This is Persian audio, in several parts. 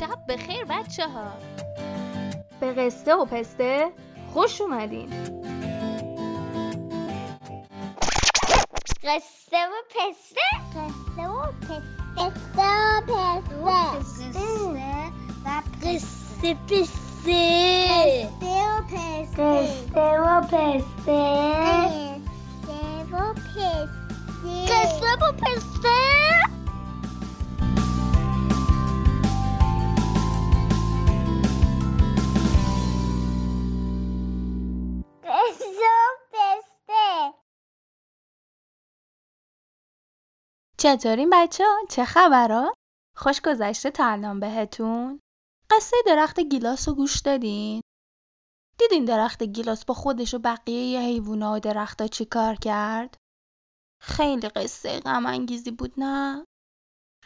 شب بخیر بچه ها به قصه و پسته خوش اومدین. قصه و پسته؟ قصه و پسته. قصه و پسته. و قصه پسته. قصه و پسته. قصه و پسته. قصه و پسته. قصه و پسته. چطورین بچه؟ چه خبرها؟ خوش گذشته تا بهتون؟ قصه درخت گیلاس رو گوش دادین؟ دیدین درخت گیلاس با خودش و بقیه حیوونا و درختا چی کار کرد؟ خیلی قصه غم انگیزی بود نه؟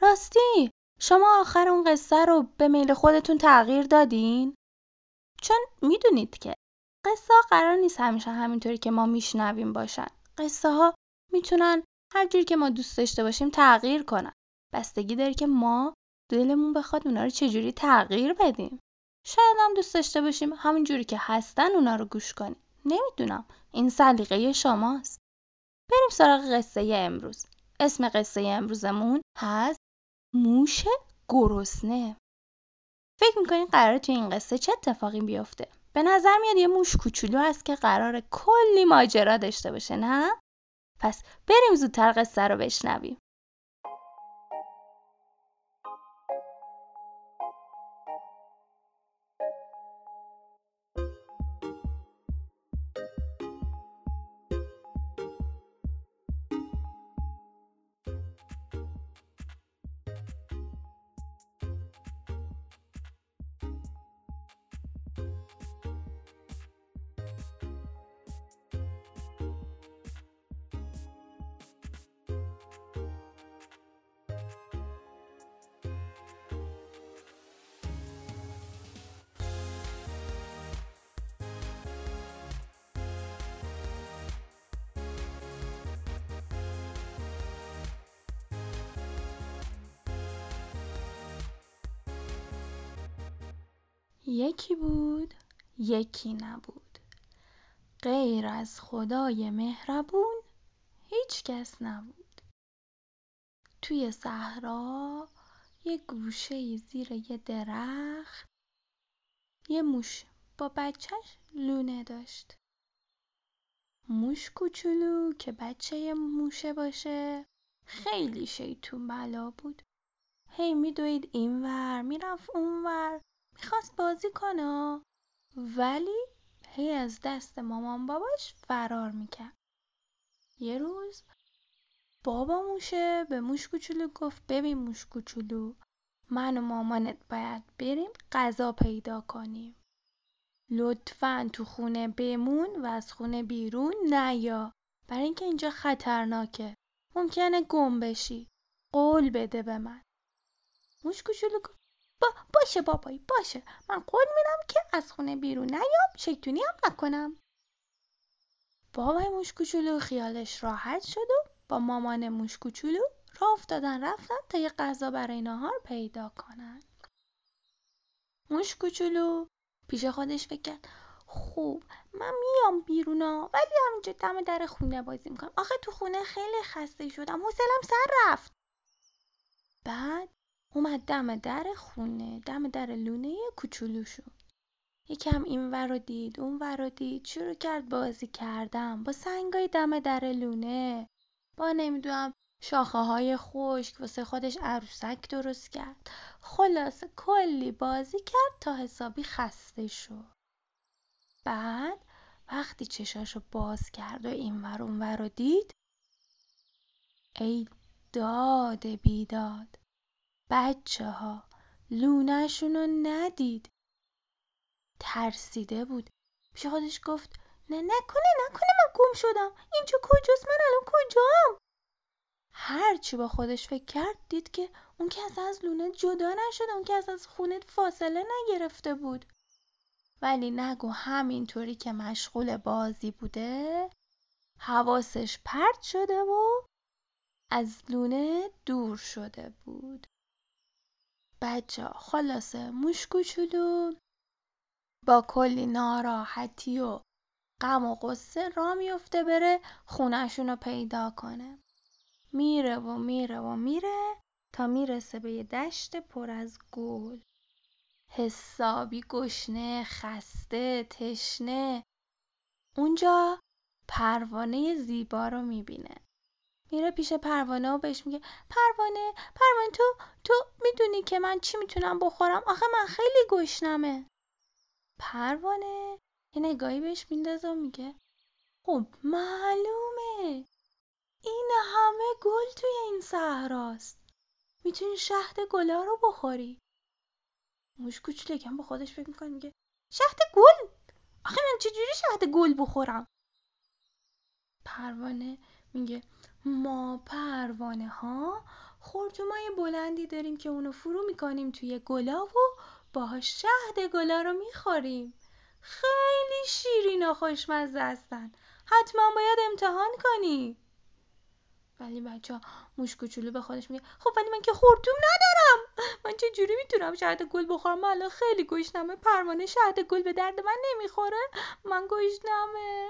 راستی شما آخر اون قصه رو به میل خودتون تغییر دادین؟ چون می‌دونید که قصه ها قرار نیست همیشه همینطوری که ما میشنویم باشن. قصه ها می‌تونن هر جور که ما دوست داشته باشیم تغییر کنن. بستگی داره که ما دلمون بخواد اونا رو چجوری تغییر بدیم. شاید هم دوست داشته باشیم همین جوری که هستن اونا رو گوش کنیم. نمی‌دونم. این سلیقه شماست. بریم سراغ قصه امروز. اسم قصه امروزمون هست موش گرسنه. فکر می‌کنین قراره توی این قصه چه اتفاقی بیفته؟ به نظر میاد یه موش کوچولو هست که قرار کلی ماجرا داشته باشه نه؟ پس بریم زودتر قصه رو بشنویم. یکی بود یکی نبود. غیر از خدای مهربون هیچ کس نبود. توی صحرا یه گوشه زیر یه درخت یه موش با بچهش لونه داشت. موش کوچولو که بچه موشه باشه خیلی شیطون بلا بود. هی میدوید اینور می‌رفت اونور. می‌خواست بازی کنه. ولی هی از دست مامان باباش فرار می‌کرد. یه روز بابا موشه به موش کوچولو گفت ببین موش کوچولو من و مامانت باید بریم غذا پیدا کنیم. لطفا تو خونه بمون و از خونه بیرون نیا. برای اینکه اینجا خطرناکه. ممکنه گم بشی. قول بده به من. موش کوچولو گفت با باشه بابایی باشه. من قول میدم که از خونه بیرون نیام شیطونی هم نکنم. بابای موش کوچولو خیالش راحت شد و با مامان موش کوچولو راه افتادن رفتن تا یه غذا برای نهار پیدا کنن. موش کوچولو پیش خودش فکر کرد خوب من میام بیرونا ولی همینجا دم در خونه بازی می‌کنم. آخه تو خونه خیلی خسته شدم. حوصلم سر رفت. بعد اومد دم در خونه دم در لونه کوچولوشو یکم این ور رو دید اون ور رو دید. شروع کرد بازی کردم با سنگای دم در لونه. با نمی‌دونم شاخه های خشک واسه خودش عروسک درست کرد. خلاصه کلی بازی کرد تا حسابی خسته شد. بعد وقتی چشاشو باز کرد و این ور اون ور رو دید ای داد بیداد. بچه ها لونهشون رو ندید. ترسیده بود. پیش خودش گفت نه نکنه نکنه من گم شدم. اینجا کجاست؟ من الان کجام؟ هرچی با خودش فکر کرد دید که اون کس از لونه جدا نشده اون کس از خونه فاصله نگرفته بود. ولی نگو همینطوری که مشغول بازی بوده حواسش پرت شده و از لونه دور شده بود. بچه خلاصه موش کوچولو. با کلی ناراحتی و غم و غصه را میفته بره خونهشون رو پیدا کنه. میره و میره و میره تا می‌رسه به یه دشت پر از گل. حسابی گشنه خسته تشنه. اونجا پروانه زیبا رو می‌بینه. میره پیش پروانه و بهش میگه پروانه پروانه تو تو می‌دونی که من چی می‌تونم بخورم؟ آخه من خیلی گشنمه. پروانه یه نگاهی بهش میندازه و میگه خب معلومه. این همه گل توی این صحراست. می‌تونی شهد گلا رو بخوری. موش کوچولکم با خودش فکر می‌کنه میگه شهد گل؟ آخه من چجوری شهد گل بخورم؟ پروانه میگه ما پروانه ها خورتومای بلندی داریم که اونو فرو می‌کنیم توی گلا و باهاش شهد گلا رو می‌خوریم. خیلی شیرین و خوشمزه هستن. حتما باید امتحان کنی. ولی بچه موش کوچولو به خودش میگه خب ولی من که خورتوم ندارم. من چه جوری می‌تونم شهد گل بخورم؟ الان خیلی گشنمه. پروانه شهد گل به درد من نمی‌خوره. من گشنمه.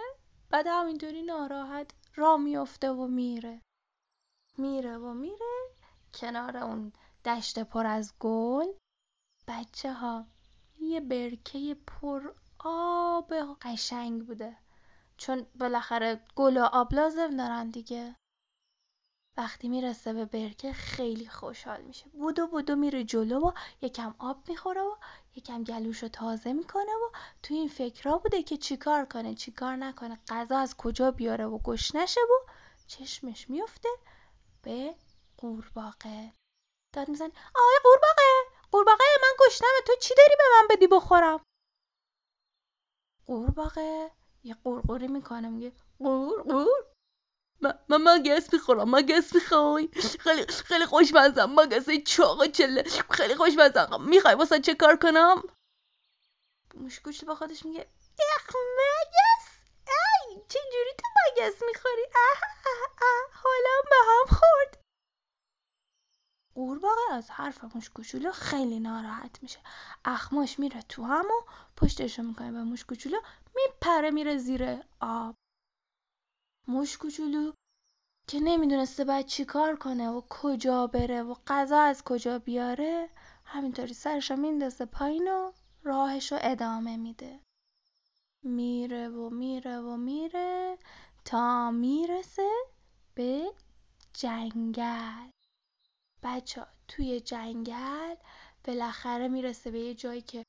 بعد همینطوری ناراحت را میافته و میره. میره و میره کنار اون دشت پر از گل. بچه ها یه برکه پر آب قشنگ بوده. چون بالاخره گل و آب لازم دارن دیگه. وقتی می‌رسه به برکه خیلی خوشحال میشه. بودو بودو میره جلو و یکم آب می‌خوره و یکم گلوشو تازه می‌کنه و تو این فکرها بوده که چیکار کنه چیکار نکنه غذا از کجا بیاره و گشنشه و چشمش میفته به قورباغه. داد می‌زنه آقای قورباغه قورباغه من گشنمه تو چی داری به من بدی بخورم؟ قورباغه یه قورقوری می‌کنه میگه قور قور. من مگس می‌خورم مگس می‌خوای؟ خیلی خیلی خوشمزم مگس چاق چله. خیلی خوشمزم می‌خوای واسه چه کار کنم؟ مشکوش با خودش میگه اخ مگس! ای چه جوری تو مگس می‌خوری؟ اه حالا به هم خورد. قورباغه از حرف موش کوچولو خیلی ناراحت میشه. اخماش میره تو هم و پشتشو می‌کنه به موش کوچولو میپره میره زیر آب. موش کوچولو که نمی‌دونسته باید چی کار کنه و کجا بره و غذا از کجا بیاره همینطوری سرشو میندازه پایین و راهشو ادامه میده. میره و میره و میره تا می‌رسه به جنگل. بچه توی جنگل بالاخره می‌رسه به یه جایی که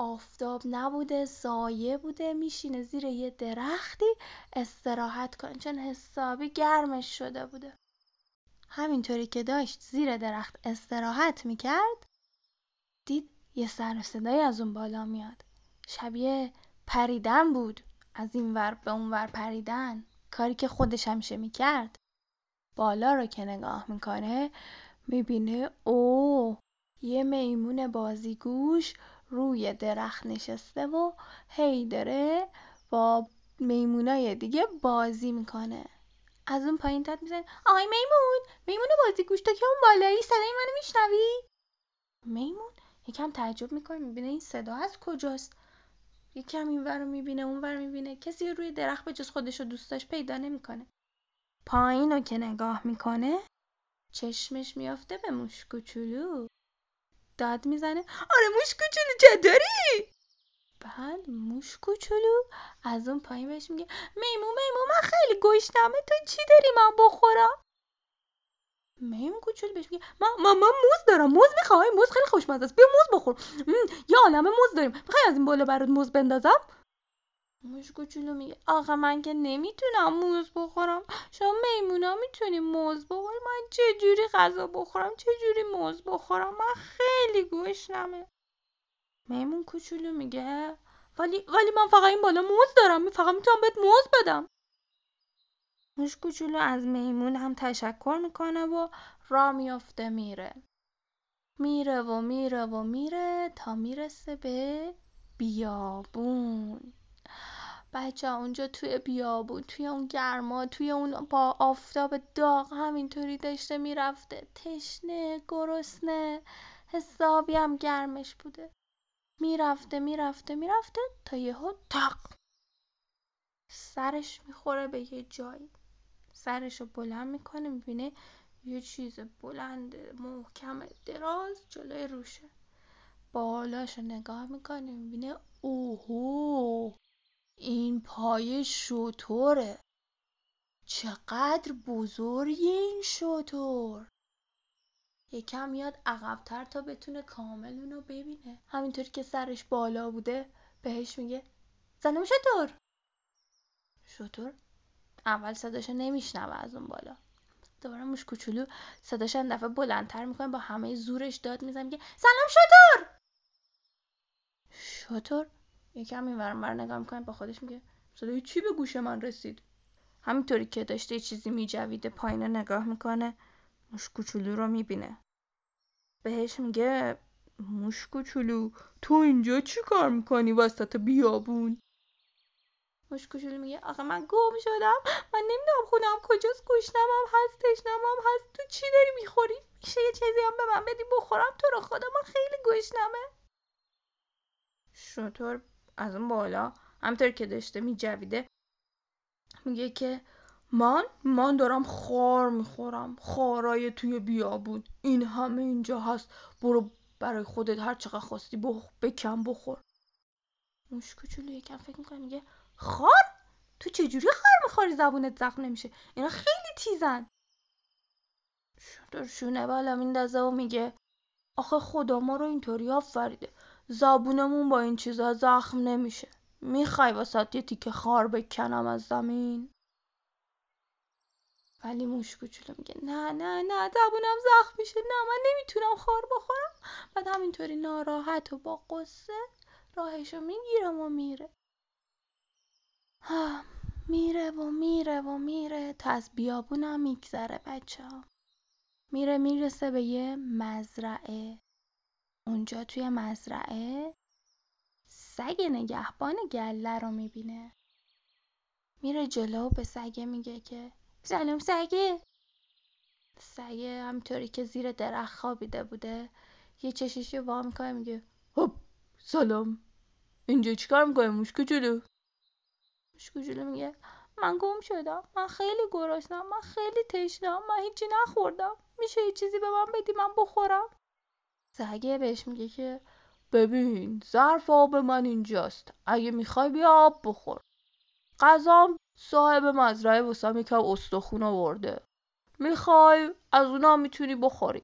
آفتاب نبوده سایه بوده میشینه زیر یه درختی استراحت کنه. چون حسابی گرمش شده بوده. همینطوری که داشت زیر درخت استراحت می‌کرد دید یه سر صدایی از اون بالا میاد. شبیه پریدن بود. از این ور به اون ور پریدن. کاری که خودش همیشه می‌کرد. بالا رو که نگاه می‌کنه می‌بینه او یه میمون بازیگوش روی درخت نشسته و هی داره با میمونای دیگه بازی می‌کنه. از اون پایین تد میزن آی میمون میمون بازیگوش تو که اون بالایی صدای منو میشنوی؟ میمون یکم تعجب می‌کنه می‌بینه این صدا از کجاست؟ یکم این ور رو می‌بینه اون ور می‌بینه. کسی روی درخت به جز خودش و دوستاش پیدا نمی‌کنه. پایین رو که نگاه می‌کنه چشمش میافته به موش کوچولو. داد می‌زنه. آره موش کوچولو چطوری؟ بعد موش کوچولو از اون پایین بهش میگه میمون میمون من خیلی گشنمه تو چی داری من بخورم؟ میمون کوچولو بهش میگه من من, من موز دارم موز می‌خوای موز خیلی خوشمزه است بیا موز بخور. یه عالمه موز داریم. می‌خوای از این بالا برات موز بندازم؟ موش کوچولو میگه آقا من که نمی‌تونم موز بخورم. شما میمونا می‌تونی موز بخوری؟ من چه جوری غذا بخورم؟ چه جوری موز بخورم؟ من خیلی گشنمه. میمون کوچولو میگه ولی ولی من فقط این بالا موز دارم. فقط می‌تونم بهت موز بدم. موش کوچولو از میمون هم تشکر می‌کنه و را میافته میره. میره و میره و میره تا می‌رسه به بیابون. بچه اونجا توی بیابون توی اون گرما توی اون با آفتاب داغ همینطوری داشته می‌رفته. تشنه گرسنه حسابی هم گرمش بوده. می‌رفته می‌رفته می‌رفته تا یهو تق سرش می‌خوره به یه جایی. سرش رو بلند می‌کنه می‌بینه یه چیز بلند محکم دراز جلوی روشه. بالاش رو نگاه می‌کنه می‌بینه اوهو! این پای شطوره. چقدر بزرگی این شطور. یکم میاد عقبتر تا بتونه کامل اونو ببینه. همینطوری که سرش بالا بوده بهش میگه سلام شطور. شطور اول صداشو نمیشنوه از اون بالا. دوباره موش کوچولو صداش دفعه بلندتر می‌کنه با همه زورش داد می‌زنه میگه سلام شطور. شطور یکم این ورانور نگاه می‌کنه با خودش میگه صدای چی به گوش من رسید؟ همینطوری که داشته چیزی میجویده پایین نگاه می‌کنه موش کوچولو رو می‌بینه. بهش میگه موش کوچولو تو اینجا چی کار می‌کنی وسط بیابون؟ موش کوچولو میگه آخه من گم شدم من نمی‌دونم خونم کجاست گشنمم هست تشنمم هست تو چی داری می‌خوری؟ میشه یه چیزی هم به من بدی بخورم تو رو خدا من خیلی گشنمه شطور از اون بالا. همطور که داشته میجویده. میگه که من من دارم خار می‌خورم. خارای توی بیابون. این همه اینجا هست. برو برای خودت هر چقدر خواستی بخ... بکن بخور. موش کوچولو یکم فکر می‌کنه. میگه خار؟ تو چجوری خار می‌خوری؟ زبونت زخم نمیشه. اینا خیلی تیزن. شونه بالا میندازه و میگه آخه خدا ما رو اینطوری آفریده. زبونمون با این چیزا زخم نمیشه. می‌خوای واسه یه تیکه خار بکنم از زمین؟ ولی موش کوچولو میگه نه نه نه زبونم زخم میشه. نه من نمی‌تونم خار بخورم. بعد همینطوری ناراحت و با قصه راهشو می‌گیرم و میره. ها میره و میره و میره. تا از بیابونم میگذره بچه ها میره می‌رسه به یه مزرعه. اونجا توی مزرعه سگ نگهبان گله رو می‌بینه. میره جلو به سگه میگه که سلام سگه سگه همطوری که زیر درخت خوابیده بوده یه چششی وا می‌کنه میگه هپ سلام. اینجا چیکار می‌کنه موش کوچولو موش کوچولو میگه من گم شدم من خیلی گرسنم من خیلی تشنم من هیچی نخوردم. میشه یه چیزی به من بدی؟ من بخورم. سگه بهش میگه که ببین ظرف آب من اینجاست. اگه می‌خوای بیا آب بخور. غذام صاحب مزرعه واسم یکم استخون آورده. می‌خوای از اونا می‌تونی بخوری.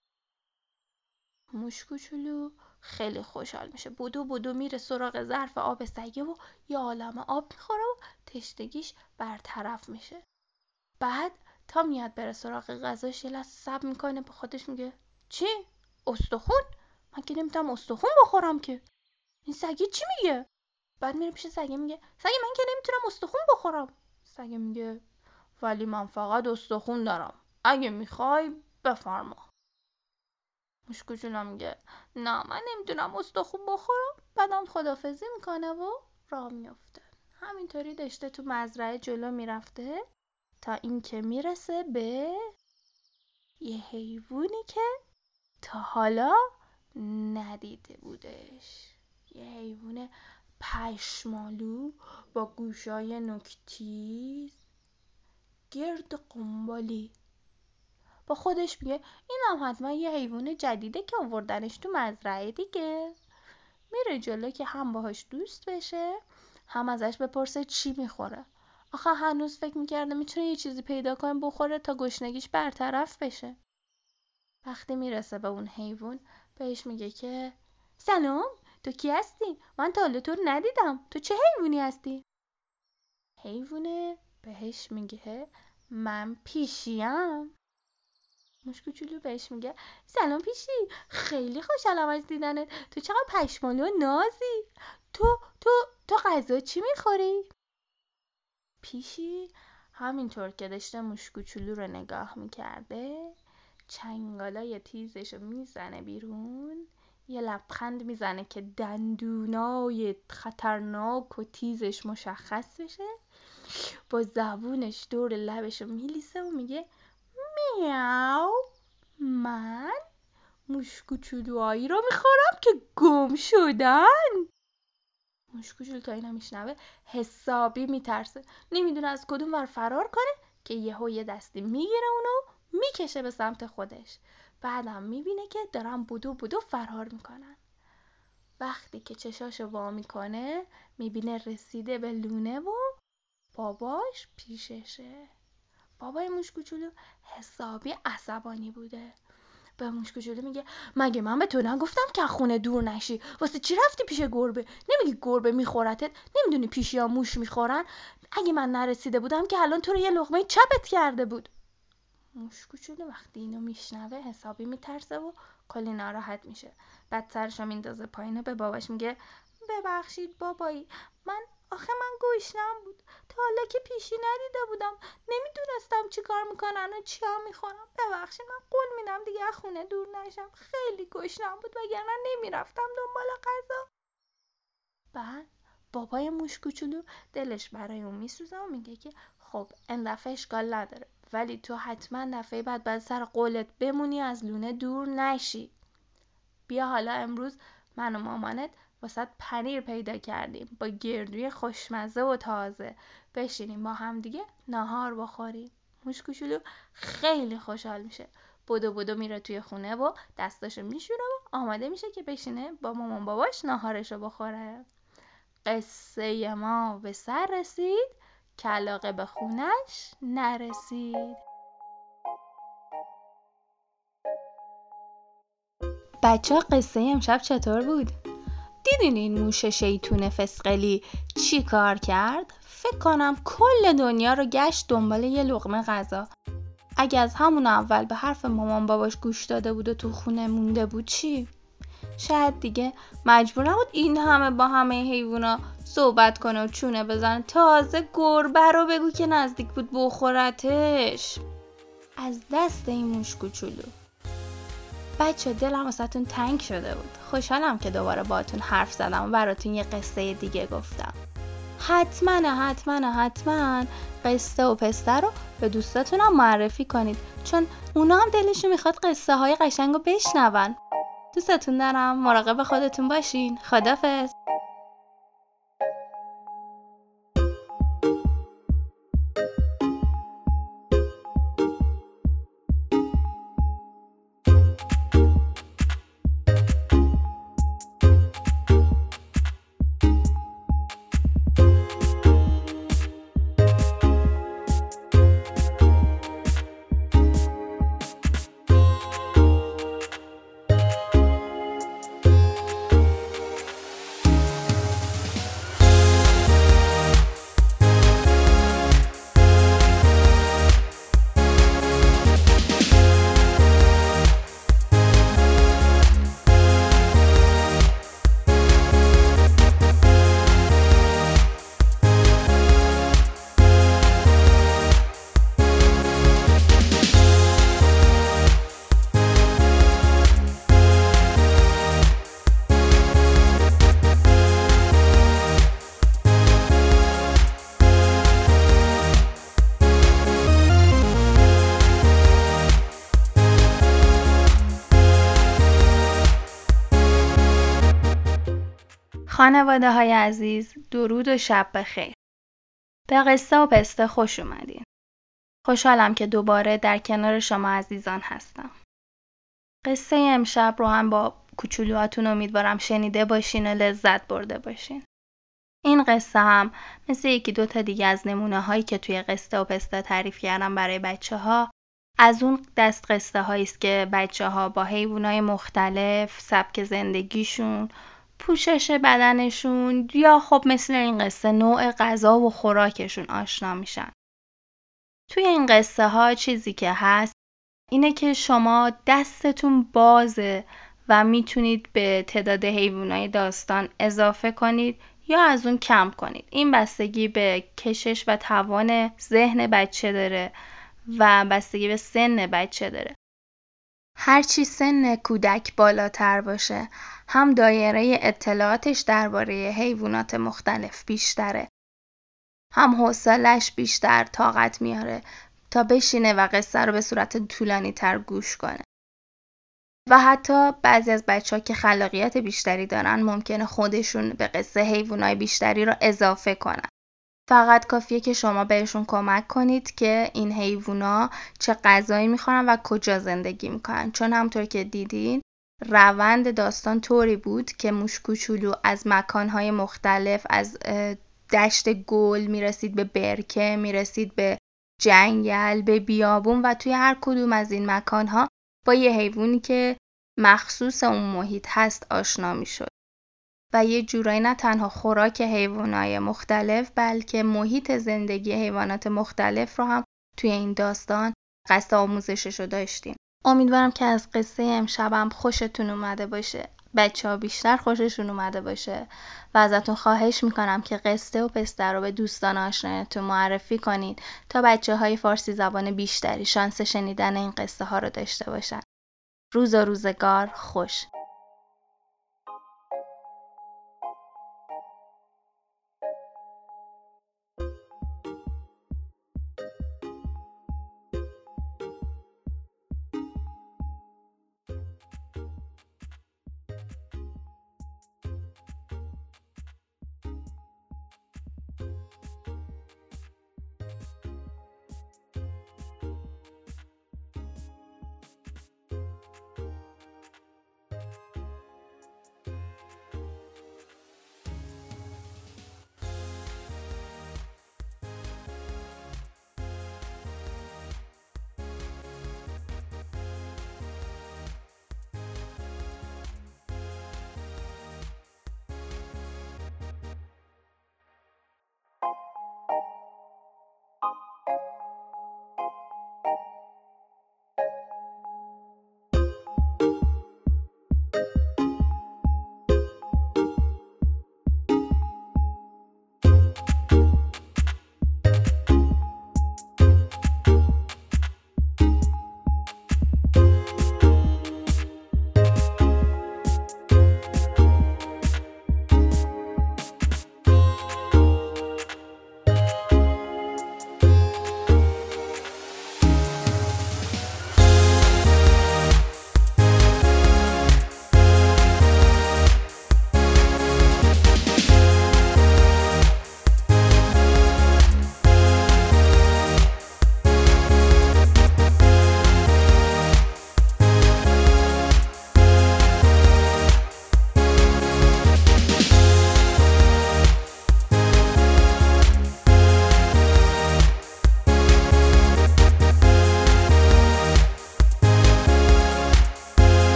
موش کوچولو خیلی خوشحال میشه. بودو بودو میره سراغ ظرف آب سگه و یه عالم آب می‌خوره و تشتگیش برطرف میشه. بعد تا میاد بره سراغ غذاش یه لحظه سب می‌کنه به خودش میگه چی؟ استخون؟ من که نمی‌تونم استخون بخورم که این سگه چی میگه بعد میره پیش سگه میگه سگه من که نمی‌تونم استخون بخورم سگه میگه ولی من فقط استخون دارم اگه می‌خوای بفرما مشکوچونا میگه نه من نمی‌تونم استخون بخورم بعدم خدافزی می‌کنه و راه میفته همینطوری داشته تو مزرعه جلو می‌رفته تا اینکه می‌رسه به یه حیوانی که تا حالا ندیده بودش. یه حیوان پشمالو با گوشای نکتیز. گرد قنبالی با خودش میگه این هم حتما یه حیوان جدیده که آوردنش تو مزرعه دیگه. میره جلو که هم باهاش دوست بشه هم ازش بپرسه چی می‌خوره. آخه هنوز فکر می‌کرده می‌تونه یه چیزی پیدا کنه بخوره تا گشنگیش برطرف بشه. وقتی می‌رسه به اون حیوان بهش میگه که سلام تو کی هستی؟ من تا حالا تو ندیدم. تو چه حیوانی هستی؟ حیوانه بهش میگه من پیشیم. موش کوچولو بهش میگه سلام پیشی خیلی خوشحالم از دیدنت. تو چقدر پشمالو و نازی. تو تو تو غذا چی می‌خوری؟ پیشی همینطور که داشته موش کوچولو رو نگاه می‌کرده چنگالای تیزش رو می‌زنه بیرون. یه لبخند می‌زنه که دندونای خطرناک و تیزش مشخص بشه. با زبونش دور لبش رو میلیسه و میگه میاو من موش کوچولوهایی رو می‌خورم که گم شدن. موش کوچولو تا اینا میشنوه حسابی میترسه. نمی‌دونه از کدوم ور فرار کنه که یهو یه دستی می‌گیره اونو می‌کشه به سمت خودش. بعدم می‌بینه که دارن بودو بودو فرار می‌کنن. وقتی که چشاشو وا می‌کنه می‌بینه رسیده به لونه و باباش پیششه. بابای موش کوچولو حسابی عصبانی بوده. به موش کوچولو میگه مگه من به تو نگفتم که خونه دور نشی؟ واسه چی رفتی پیش گربه؟ نمیگی گربه میخورتت؟ نمی‌دونی پیش یا موش می‌خورن؟ اگه من نرسیده بودم که الان تو رو یه لغمه چپت کرده بود. موش کوچولو وقتی اینو میشنوه حسابی میترسه و کلی ناراحت میشه. بعد سرشو میندازه پایین و به باباش میگه ببخشید بابایی من آخه من گشنم بود. تا حالا که پیشی ندیده بودم. نمی‌دونستم چی کار می‌کنن و چیا می‌خورم ببخشید من قول میدم دیگه خونه دور نشم. خیلی گشنم بود وگرنه نمی‌رفتم دنبال غذا. بعد بابای موش کوچولو دلش برای اون میسوزه و میگه که خب این دفعه اشکال نداره. ولی تو حتما دفعه بعد باید سر قولت بمونی از لونه دور نشی. بیا حالا امروز من و مامانت واسه پنیر پیدا کردیم با گردوی خوشمزه و تازه. بشینیم با هم دیگه ناهار بخوریم. موش کوچولو خیلی خوشحال میشه. بدو بدو میره توی خونه و دستاشو میشوره و آماده میشه که بشینه با مامان باباش ناهارشو بخوره. قصه ما به سر رسید. که علاقه به خونش نرسید بچه قصه امشب چطور بود؟ دیدین این موش شیطون فسقلی چی کار کرد؟ فکر کنم کل دنیا رو گشت دنبال یه لغمه غذا اگه از همون اول به حرف مامان باباش گوش داده بود و تو خونه مونده بود چی؟ شاید دیگه مجبور نبود این همه با همه حیوونا صحبت کنه و چونه بزن. تازه گربه رو بگو که نزدیک بود بخورتش. از دست این موش کوچولو. بچه دلم واسهتون تنگ شده بود. خوشحالم که دوباره باتون حرف زدم و براتون یه قصه دیگه گفتم. حتما حتما حتما قصه و پسته رو به دوستاتونم معرفی کنید. چون اونا هم دلشون می‌خواد قصه های قشنگ رو بشنون. دوستتون دارم. مراقب خودتون باشین. خدافز خانواده های عزیز درود و شب بخیر. به قصه و پسته خوش اومدین. خوشحالم که دوباره در کنار شما عزیزان هستم. قصه امشب رو هم با کوچولوهاتون امیدوارم شنیده باشین و لذت برده باشین. این قصه هم مثل یکی دو تا دیگه از نمونه هایی که توی قصه و پسته تعریف کردم برای بچه ها از اون دست قصه است که بچه ها با حیوانات مختلف سبک زندگیشون پوشش بدنشون یا خب مثل این قصه نوع غذا و خوراکشون آشنا میشن. توی این قصه ها چیزی که هست اینه که شما دستتون بازه و می‌تونید به تعداد حیوانای داستان اضافه کنید یا از اون کم کنید. این بستگی به کشش و توان ذهن بچه داره و بستگی به سن بچه داره. هرچی سن کودک بالاتر باشه هم دایره اطلاعاتش درباره حیوانات مختلف بیشتره. هم حوصلش بیشتر طاقت میاره تا بشینه و قصه رو به صورت طولانی تر گوش کنه. و حتی بعضی از بچه ها که خلاقیت بیشتری دارن ممکنه خودشون به قصه حیوانای بیشتری رو اضافه کنن. فقط کافیه که شما بهشون کمک کنید که این حیوونا چه غذایی می‌خورن و کجا زندگی می‌کنن. چون همطور که دیدین روند داستان طوری بود که موش کوچولو از مکانهای مختلف از دشت گل می‌رسید به برکه می‌رسید به جنگل به بیابون و توی هر کدوم از این مکانها با یه حیوانی که مخصوص اون محیط هست آشنا می‌شد. و یه جورایی نه تنها خوراک حیوانات مختلف بلکه محیط زندگی حیوانات مختلف رو هم توی این داستان قصد آموزشش رو داشتیم. امیدوارم که از قصه امشبم خوشتون اومده باشه. بچه ها بیشتر خوششون اومده باشه. و ازتون خواهش می‌کنم که قصه و پسته رو به دوستان آشنایتون معرفی کنید تا بچه های فارسی زبان بیشتری شانس شنیدن این قصه ها رو داشته باشن. روز و روزگار خوش.